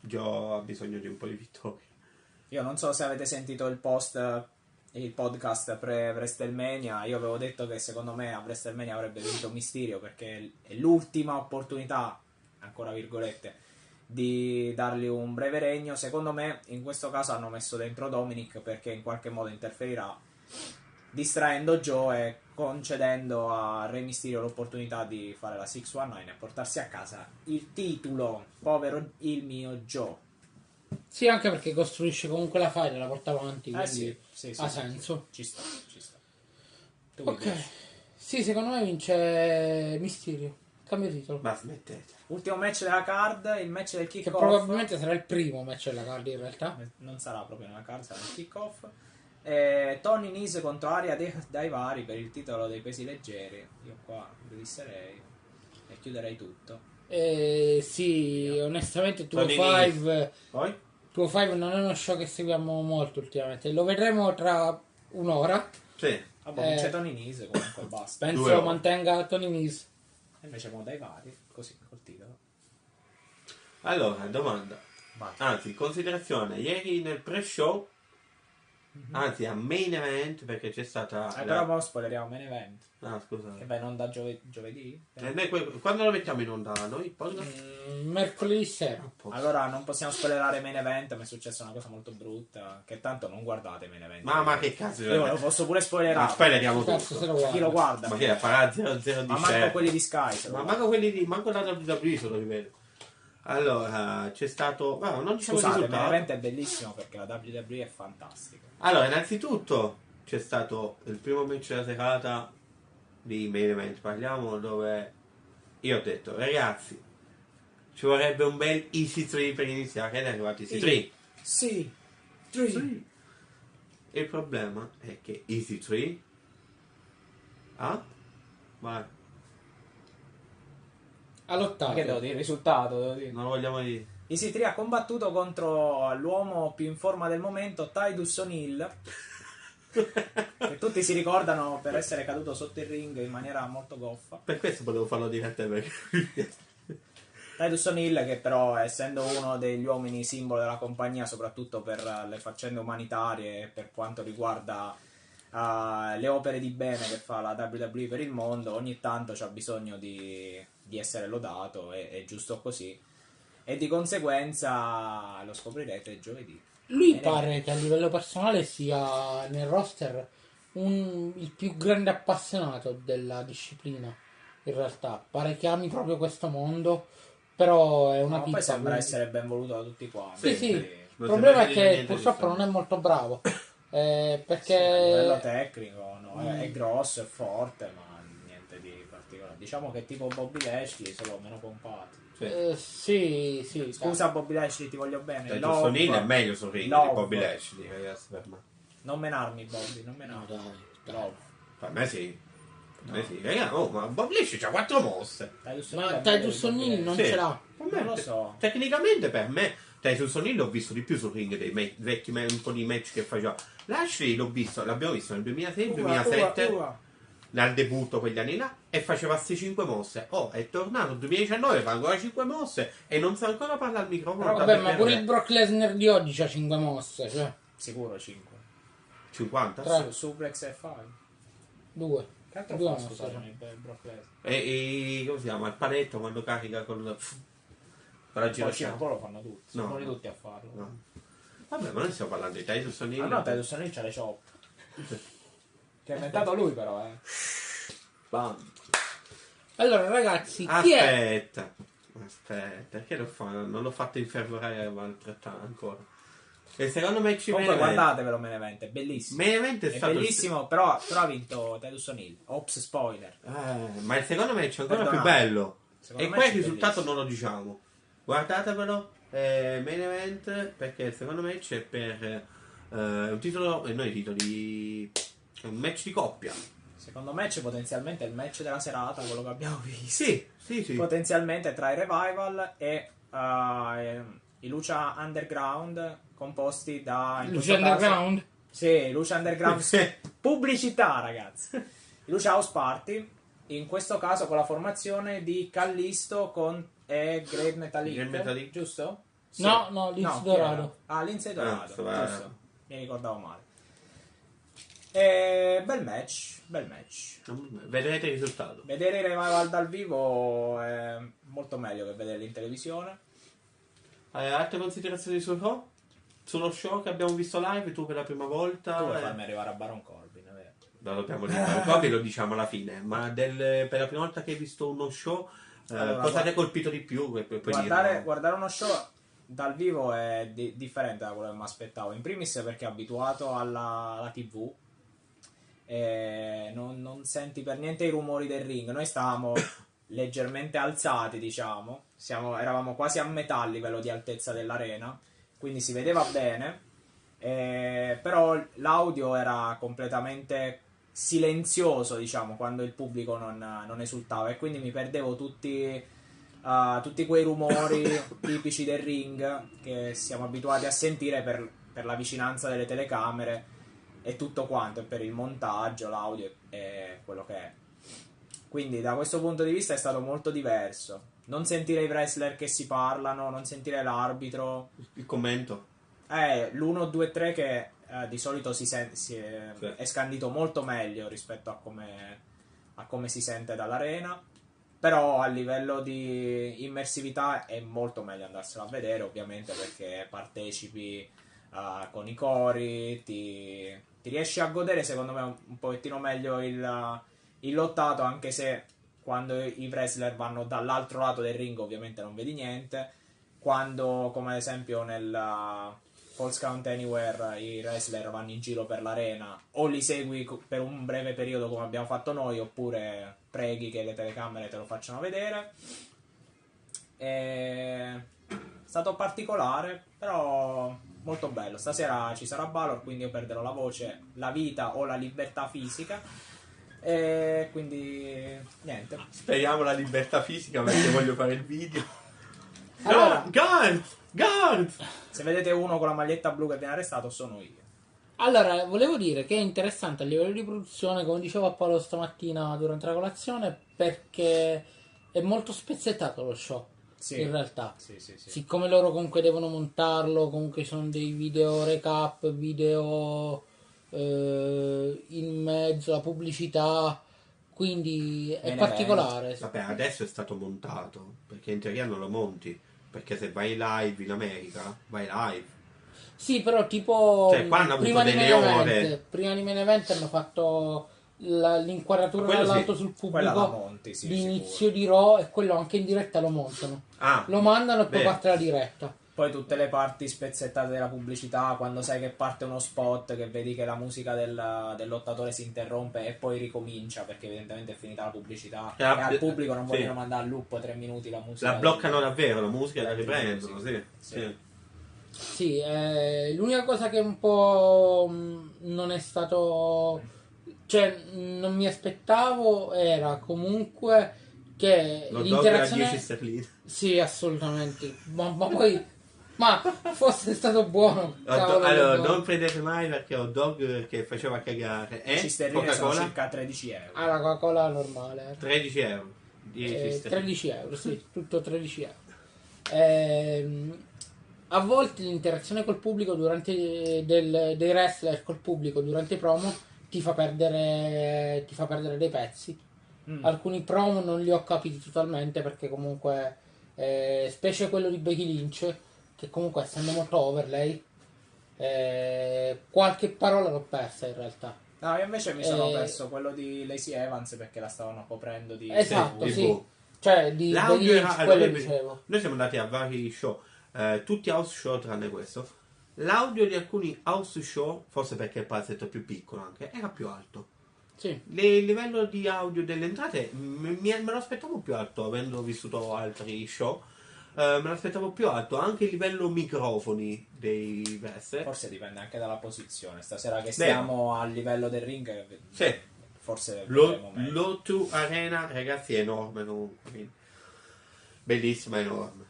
Joe ha bisogno di un po' di vittorie. Io non so se avete sentito il post, eh, il podcast pre-WrestleMania. Io avevo detto che secondo me a WrestleMania avrebbe vinto Mysterio perché è l'ultima opportunità, ancora virgolette, di dargli un breve regno. Secondo me in questo caso hanno messo dentro Dominic perché in qualche modo interferirà, distraendo Joe e concedendo a Re Mysterio l'opportunità di fare la 619 e portarsi a casa il titolo. Povero il mio Joe. Sì, anche perché costruisce comunque la e la porta avanti, Eh quindi sì, sì, sì, ha sì. senso. Ci sta, ci sta. Tu Ok. che? Sì, secondo me vince Mysterio. Cambio titolo. Ma smettete. Ultimo match della card, il match del Che kick-off. probabilmente sarà il primo match della card in realtà. Non sarà proprio nella card, sarà il kick-off. Eh, Tony Nese contro Aria De- Daivari per il titolo dei pesi leggeri. Io qua releaserei e chiuderei tutto. Eh, sì, onestamente Tuo Tony 5 Poi? Tuo 5 non è uno show che seguiamo molto ultimamente. Lo vedremo tra un'ora. Sì. Vabbè, Eh. vince Tony Nese comunque, basta. Penso mantenga Tony Nese. E invece mo Daivari, così, col titolo. Allora, domanda. Vai. Anzi, considerazione, ieri nel pre-show, anzi a main event, perché c'è stata... Eh, la- però mo spoileriamo main event. Ah, scusa. Che va in onda giove- giovedì? Eh, noi que- quando lo mettiamo in onda noi? Poi... Mm, mercoledì sera. Allora non possiamo spoilerare main event, mi è successa una cosa molto brutta. Che tanto non guardate main event. Ma, ma che cazzo? Io lo posso pure Ma spoilerare. spoileriamo Cazzo se tutto. lo Chi lo guarda. Ma che farà 0-0 di Ma manco share. quelli di Sky. Ma manco quelli di... Manco la WWE se lo rivedo. Allora, c'è stato... No, non diciamo il Scusate, main risultato. event è bellissimo perché la WWE è fantastica. Allora, innanzitutto c'è stato il primo match della serata di main event, parliamo dove io ho detto, ragazzi, Ci vorrebbe un bel Easy 3 per iniziare ed è arrivato Easy 3. Sì. Three. Il problema è che Easy 3 ah? Vai, Ha lottato. Che devo dire? Risultato, devo dire. non lo vogliamo dire. 3 ha combattuto contro l'uomo più in forma del momento, Tidus O'Neill, che tutti si ricordano per essere caduto sotto il ring in maniera molto goffa. Per questo volevo farlo dire a te perché Titus O'Neill che però essendo uno degli uomini simbolo della compagnia soprattutto per le faccende umanitarie e per quanto riguarda eh, le opere di bene che fa la WWE per il mondo ogni tanto c'ha bisogno di, di essere lodato è, è giusto così e di conseguenza lo scoprirete giovedì Lui pare che a livello personale sia nel roster un- il più grande appassionato della disciplina. In realtà, pare che ami proprio questo mondo. Però è una ma pippa. poi sembra quindi- essere ben voluto da tutti quanti Sì, sì. Il problema è che purtroppo non è molto bravo. Eh, sì, a livello perché tecnico no, è, Mm. è grosso, è forte ma niente di diciamo che tipo Bobby Lashley solo meno pompato Sì. eh, sì, sì. Scusa Bobby Lashley, ti voglio bene. Titus Love. O'Neill è meglio sul ring di. Bobby Lashley, ragazzi, per me. Non menarmi Bobby, non menarmi. No, dai, dai. Per me sì. Per me sì. Raga, oh, ma Bobby Lashley c'ha quattro mosse. Ma Titus O'Neill non Sì. ce l'ha. Per me- Non lo so. Tecnicamente per me Titus O'Neill l'ho visto di più sul ring dei me- vecchi me- un po' di match che faceva. Lashley l'ho visto, l'abbiamo visto nel 2006, dal debutto quegli anni là, e faceva queste 5 mosse. Oh, è tornato nel 2019, fa ancora 5 mosse e non sa ancora parlare al microfono. Però Vabbè, ma pure il. Brock Lesnar di oggi ha 5 mosse. Cioè, Sicuro 5. 50? Tre. Su, suplex e 5. 2. Che altro Due fa mosse, scusate cioè. il Brock Lesnar? E, e come si chiama? Il paletto quando carica col. con la Poi sì, poi lo fanno tutti. No. Sono tutti a farlo. No. Vabbè, ma noi stiamo parlando di Titus O'Neill. Ah no, Titus O'Neill c'ha le chop. Che ha inventato lui però, eh. Bam. Allora, ragazzi, chi è? Aspetta, aspetta, perché lo fa? Non l'ho fatto infervorare altrettanto ancora. E secondo me ci Comunque viene. guardatevelo Main Event, è bellissimo. Main event è, È stato. bellissimo, però, però ha vinto Titus O'Neill. Ops, spoiler. Eh, ma il secondo match è ancora più Perdonate. bello. Secondo e me qua il risultato bellissimo. non lo diciamo. Guardatevelo. eh, main event perché il secondo match è per eh, un titolo. E noi titoli. È un match di coppia. Secondo me c'è potenzialmente il match della serata, quello che abbiamo visto. Sì, sì, sì. Potenzialmente tra i Revival e uh, i Lucia Underground composti da... Lucia questo caso- Underground? Sì, i Lucia Underground. Pubblicità, ragazzi. I Lucia House Party. In questo caso con la formazione di Callisto con e Great Metallic. Great Metallic. Giusto? Sì. No, no, Lince No, Dorado. Ah, Lindsay Ah, Dorado, bene. giusto. Mi ricordavo male. E bel match, bel match. Vedrete il risultato. Vedere i revival dal vivo è molto meglio che vederli in televisione. Eh, altre considerazioni sul show? Sullo show che abbiamo visto live, tu per la prima volta. Tu vuoi eh, farmi arrivare a Baron Corbin, vero? lo dobbiamo dire, poi lo diciamo alla fine. Ma del- per la prima volta che hai visto uno show, eh, Allora, cosa ti ha colpito di più? Puoi- puoi Guardare, guardare uno show dal vivo è di- differente da quello che mi aspettavo. In primis perché abituato alla, alla TV e non, non senti per niente i rumori del ring. Noi stavamo leggermente alzati, diciamo. Siamo- eravamo quasi a metà a livello di altezza dell'arena, quindi si vedeva bene. eh, però l'audio era completamente silenzioso, diciamo, quando il pubblico non, non esultava e quindi mi perdevo tutti, uh, tutti quei rumori tipici del ring che siamo abituati a sentire per, per la vicinanza delle telecamere e tutto quanto, per il montaggio, l'audio e quello che è. Quindi da questo punto di vista è stato molto diverso. Non sentire i wrestler che si parlano, non sentire l'arbitro. Il commento. Eh, l'1, 2, 3 che eh, di solito si, sen- si è, Sì. è scandito molto meglio rispetto a come, a come si sente dall'arena. Però a livello di immersività è molto meglio andarselo a vedere, ovviamente, perché partecipi eh, con i cori, ti, ti riesci a godere secondo me un, un pochettino meglio il, il lottato, anche se quando i wrestler vanno dall'altro lato del ring ovviamente non vedi niente. Quando, come ad esempio nel uh, False Count Anywhere, i wrestler vanno in giro per l'arena, o li segui per un breve periodo come abbiamo fatto noi, oppure preghi che le telecamere te lo facciano vedere. È stato particolare, però molto bello. Stasera ci sarà Balor, quindi io perderò la voce, la vita o la libertà fisica. E quindi niente. Speriamo la libertà fisica perché voglio fare il video. Allora- Guard! Guard! Se vedete uno con la maglietta blu che viene arrestato, sono io. Allora, volevo dire che è interessante a livello di produzione, come dicevo a Paolo stamattina durante la colazione, perché è molto spezzettato lo show, Sì. in realtà. Sì, sì, sì. Siccome loro comunque devono montarlo, comunque sono dei video recap, video eh, in mezzo, la pubblicità, quindi è Main particolare. Vabbè, adesso è stato montato perché in teoria non lo monti. Perché se vai live in America, vai live. Sì, però tipo Cioè, qua hanno avuto prima, di delle main ore. event, prima di main event hanno fatto la- l'inquadratura dall'alto sì. sul Quella la pubblico, monti, sì, l'inizio sicuro. di Raw e quello anche in diretta lo montano. Ah, Lo mandano e poi parte la diretta. Poi tutte le parti spezzettate della pubblicità, quando sai che parte uno spot, che vedi che la musica del, del lottatore si interrompe e poi ricomincia perché evidentemente è finita la pubblicità. Ah, e al sì. pubblico non vogliono Sì. mandare a loop tre minuti la musica. la bloccano davvero, la musica la riprendono, sì. sì. Sì. sì. Eh, l'unica cosa che un po' mh, non è stato... Cioè, non mi aspettavo era comunque che Lo dog a l'interazione... 10 sterline. Sì, assolutamente. Ma, ma poi... Ma fosse stato buono, dog- cavolo, allora, dog. non prendete mai perché hot dog che faceva cagare. E cisterine sono Coca-Cola? circa 13 euro. Ah, la Coca-Cola normale. 13 euro. 10 Eh, sterline. 13 euro, sì, tutto 13 euro. Ehm, a volte l'interazione col pubblico durante del- dei wrestler col pubblico durante i promo ti fa perdere ti fa perdere dei pezzi. Mm. Alcuni promo non li ho capiti totalmente perché comunque eh, specie quello di Becky Lynch che comunque essendo molto over lei eh, qualche parola l'ho persa in realtà. No, io invece mi sono Eh, perso quello di Lacey Evans perché la stavano coprendo di... Esatto, di sì. Bo. Cioè di Lynch era- quello dicevo. Noi siamo andati a vari show, eh, tutti house show tranne questo. L'audio di alcuni house show, forse perché il palazzetto è più piccolo anche, era più alto. Sì. Le- Il livello di audio delle entrate m- mi- me lo aspettavo più alto, avendo vissuto altri show. eh, me lo aspettavo più alto, anche il livello microfoni dei wrestler. Forse dipende anche dalla posizione. Stasera che Beh. stiamo al livello del ring, Sì, forse lo, vedremo meglio. l'O2 Arena, ragazzi, è enorme comunque. quindi Bellissima, enorme.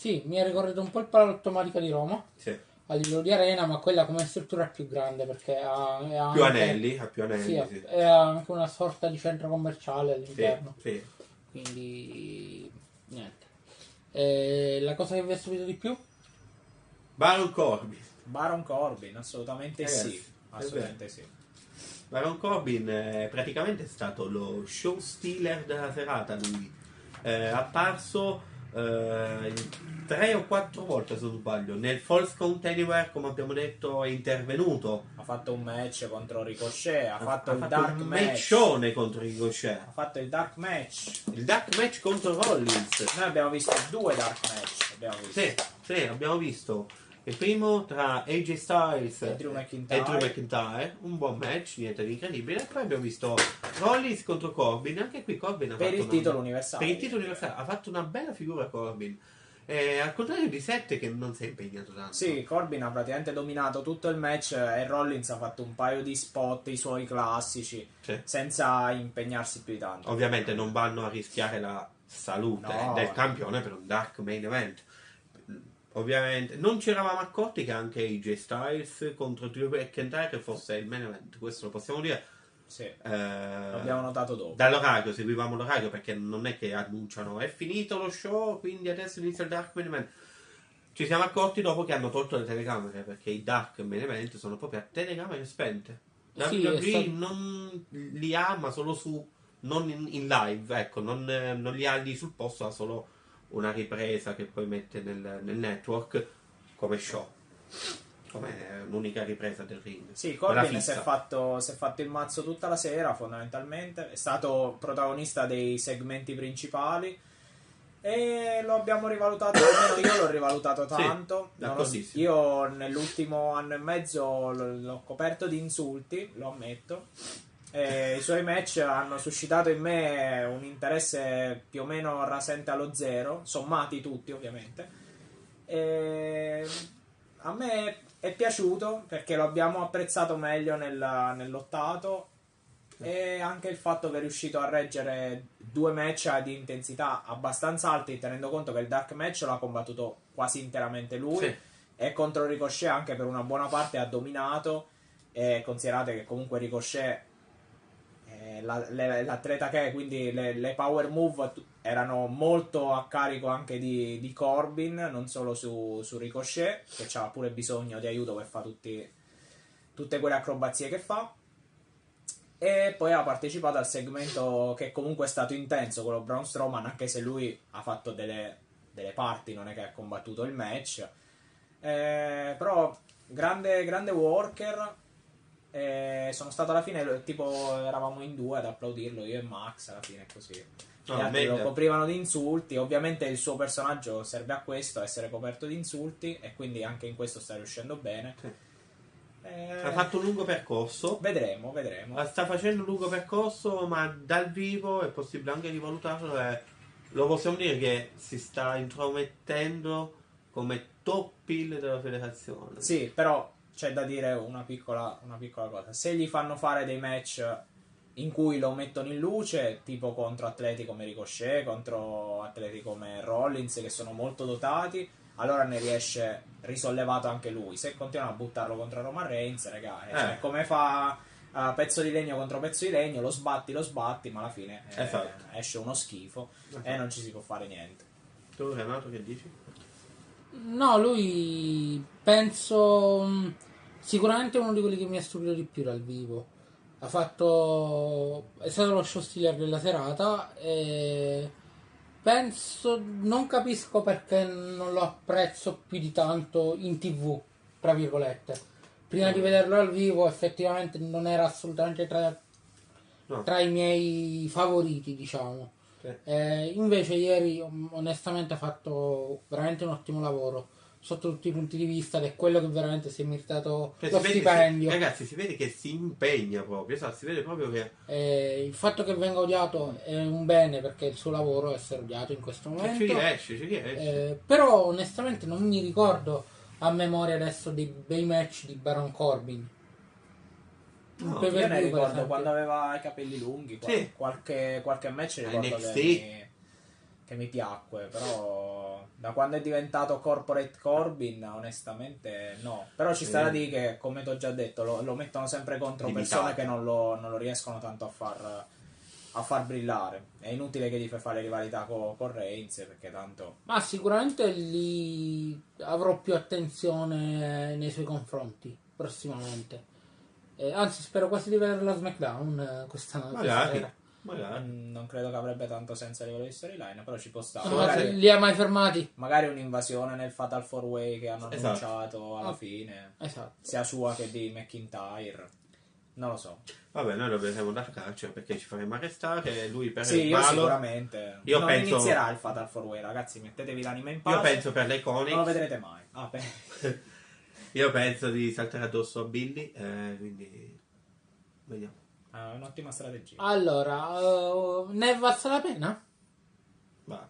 Sì, mi ha ricordato un po' il Palautomatica di Roma Sì. a livello di arena, ma quella come struttura è più grande perché ha, ha Più anche- anelli, ha più anelli, Sì, sì. e ha anche una sorta di centro commerciale all'interno. sì. Quindi niente. E la cosa che vi ha stupito di più? Baron Corbin. Baron Corbin, assolutamente Ragazzi, sì. Assolutamente sì. Baron Corbin eh, praticamente è stato lo show stealer della serata lui. È apparso eh, tre o quattro volte se non sbaglio. Nel False Count Anywhere, come abbiamo detto, è intervenuto. Ha fatto un match contro Ricochet, ha fatto ha il fatto dark un match. matchone contro Ricochet. Ha fatto il dark match. Il dark match contro Rollins. Noi abbiamo visto due dark match. Abbiamo visto. Sì, sì, abbiamo visto il primo tra AJ Styles E Drew McIntyre. e Drew McIntyre, un buon match, niente di incredibile. Poi abbiamo visto Rollins contro Corbin, anche qui Corbin ha Per fatto il una- titolo universale. Per il titolo universale ha fatto una bella figura Corbin. Eh, al contrario di Sette che non si è impegnato tanto. Sì, Corbin ha praticamente dominato tutto il match e Rollins ha fatto un paio di spot, i suoi classici, Sì. senza impegnarsi più di tanto. Ovviamente non vanno a rischiare la salute No. del campione per un dark main event. Ovviamente non ci eravamo accorti che anche AJ Styles contro Drew McIntyre fosse il main event, questo lo possiamo dire. Sì, Eh, l'abbiamo notato dopo. Dall'orario, seguivamo l'orario perché non è che annunciano è finito lo show, quindi adesso inizia il Dark Main Event. Ci siamo accorti dopo che hanno tolto le telecamere perché i Dark Main Event sono proprio a telecamere spente. Sì, WWE è stato- non li ha, ma solo su non in, in live, ecco, non, non li ha lì sul posto, ha solo una ripresa che poi mette nel, nel network come show. Come l'unica ripresa del ring. Sì, Corbin si è, fatto, si è fatto il mazzo tutta la sera, fondamentalmente. È stato protagonista dei segmenti principali. E lo abbiamo rivalutato, almeno io l'ho rivalutato Sì, tanto. d'accordissimo. io nell'ultimo anno e mezzo l'ho coperto di insulti, lo ammetto. E I suoi match hanno suscitato in me un interesse più o meno rasente allo zero, sommati tutti ovviamente. E a me è piaciuto perché lo abbiamo apprezzato meglio nel- nell'ottato e anche il fatto che è riuscito a reggere due match di intensità abbastanza alti, tenendo conto che il dark match l'ha combattuto quasi interamente lui Sì. e contro Ricochet anche per una buona parte ha dominato e considerate che comunque Ricochet la- le- l'atleta che è quindi le, le power move erano molto a carico anche di, di Corbin non solo su, su Ricochet che ha pure bisogno di aiuto per fare tutti- tutte quelle acrobazie che fa e poi ha partecipato al segmento che comunque è stato intenso quello Braun Strowman anche se lui ha fatto delle, delle parti non è che ha combattuto il match eh, però grande, grande worker. Eh, sono stato alla fine, tipo, eravamo in due ad applaudirlo, io e Max alla fine così. Gli No, altri lo coprivano di insulti. Ovviamente il suo personaggio serve a questo, a essere coperto di insulti, e quindi anche in questo sta riuscendo bene. Sì. Eh, Ha fatto un lungo percorso. Vedremo, vedremo. Sta facendo un lungo percorso, ma dal vivo è possibile anche rivalutarlo. E lo possiamo dire che si sta intromettendo come top hill della federazione. Sì, però c'è da dire una piccola, una piccola cosa. Se gli fanno fare dei match in cui lo mettono in luce, tipo contro atleti come Ricochet, contro atleti come Rollins, che sono molto dotati, allora ne riesce risollevato anche lui. Se continuano a buttarlo contro Roman Reigns, raga, eh, Eh. cioè, come fa eh, pezzo di legno contro pezzo di legno, lo sbatti, lo sbatti, ma alla fine eh, Esatto. esce uno schifo Esatto. e non ci si può fare niente. Tu Renato che dici? No, lui penso mh, sicuramente uno di quelli che mi ha stupito di più dal vivo. Ha fatto è stato lo show stealer della serata e penso non capisco perché non lo apprezzo più di tanto in TV, tra virgolette. Prima di vederlo dal vivo effettivamente non era assolutamente tra, No. tra i miei favoriti, diciamo. Sì. Eh, invece ieri um, onestamente ha fatto veramente un ottimo lavoro sotto tutti i punti di vista ed è quello che veramente si è meritato Cioè, lo stipendio. si- ragazzi, si vede che si impegna proprio. esatto, si vede proprio che Eh, il fatto che venga odiato è un bene perché il suo lavoro è essere odiato in questo momento. ci riesce, ci riesce. Eh, però onestamente non mi ricordo a memoria adesso dei bei match di Baron Corbin. No, Io ne ricordo quando aveva i capelli lunghi, Sì. qualche, qualche match ricordo NXT. che mi, che mi piacque, però da quando è diventato Corporate Corbin onestamente no. Però ci sta Sì. da dire che, come ti ho già detto, lo, lo mettono sempre contro Limitato. persone che non lo, non lo riescono tanto a far, a far brillare. È inutile che gli fai fare rivalità co- con Reigns perché tanto... Ma sicuramente lì avrò più attenzione nei suoi confronti prossimamente. Eh, anzi, spero quasi di vederla a SmackDown eh, questa, magari, magari. mm, Non credo che avrebbe tanto senso a livello di storyline, però ci può stare. Ah, Magari- li ha mai fermati? magari un'invasione nel Fatal 4 Way che hanno Esatto. annunciato alla Ah. fine, Esatto. sia sua che di McIntyre. Non lo so. Vabbè, noi dobbiamo dar calcio perché ci faremo arrestare. Lui per Sì, il io Valor- sicuramente. Io non penso- inizierà il Fatal 4 Way, ragazzi. Mettetevi l'anima in pace. Io penso per Non lo vedrete mai. Ah, beh. Io penso di saltare addosso a Billy. eh, quindi vediamo. Ah, è un'ottima strategia. Allora, eh, ne è valsa la pena? Va.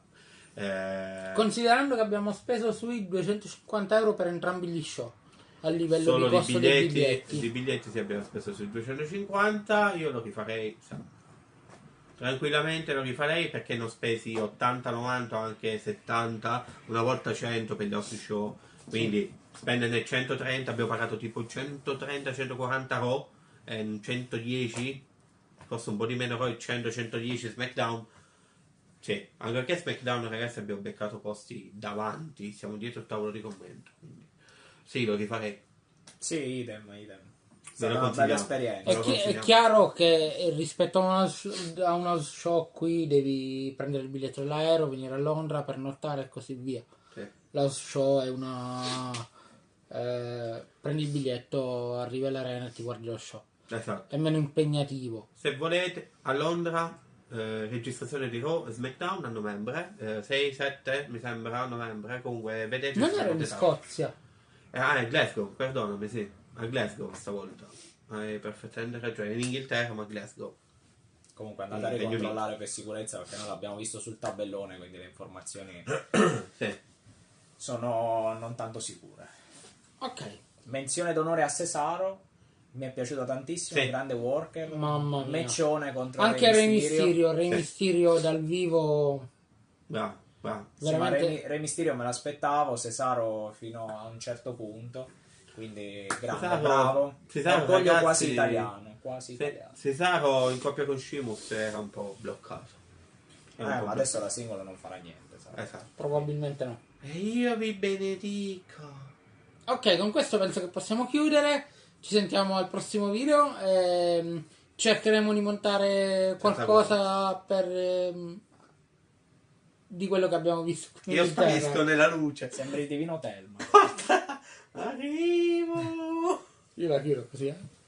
Eh, Considerando che abbiamo speso sui 250 euro per entrambi gli show a livello solo di costo dei biglietti, biglietti. di biglietti si abbiamo speso sui 250. Io lo rifarei. sa, Tranquillamente lo rifarei perché ho spesi 80, 90 o anche 70, una volta 100 per gli nostri show. Quindi spenderne 130, abbiamo pagato tipo 130, 140 Raw, e 110, forse un po' di meno Raw, 100, 110 SmackDown. Sì, anche perché SmackDown ragazzi abbiamo beccato posti davanti, siamo dietro il tavolo di commento. Quindi, sì, lo rifarei. Sì, idem, idem. Sarà bella esperienza. È, chi- è chiaro che rispetto a una, a una show qui devi prendere il biglietto dell'aereo, venire a Londra, pernottare e così via. La show è una... eh, prendi il biglietto, arrivi all'arena e ti guardi lo show. Esatto. È meno impegnativo. Se volete, a Londra, eh, registrazione di Raw SmackDown a novembre, eh, 6-7 mi sembra a novembre, comunque vedete Non era in Scozia. Eh, ah, è Glasgow, perdonami, sì, a Glasgow stavolta. hai perfettamente ragione. In Inghilterra, ma Glasgow. Comunque andate a Regno ricontrollare per sicurezza perché noi l'abbiamo visto sul tabellone, quindi le informazioni Sì. Sono non tanto sicure. Ok. Menzione d'onore a Cesaro, mi è piaciuto tantissimo, Sì. grande worker, Mamma mia. meccione contro Anche Re Mysterio, Re Sì. Mysterio dal vivo. Bravo, bravo. Sì, ma Re, Re Mysterio me l'aspettavo, Cesaro fino a un certo punto, quindi grande, Cesaro- bravo. Cesaro, Orgoglio ragazzi- quasi italiano, quasi Se- italiano. Cesaro in coppia con Sheamus era un po' bloccato. Eh, un po' ma adesso la singola non farà niente. bloccato. Esatto. Probabilmente no. E io vi benedico. Ok, con questo penso che possiamo chiudere. Ci sentiamo al prossimo video. ehm, cercheremo di montare qualcosa per ehm, di quello che abbiamo visto. Io sparisco nella luce. Sembri il divino Telma. Arrivo. Io la chiudo così. eh.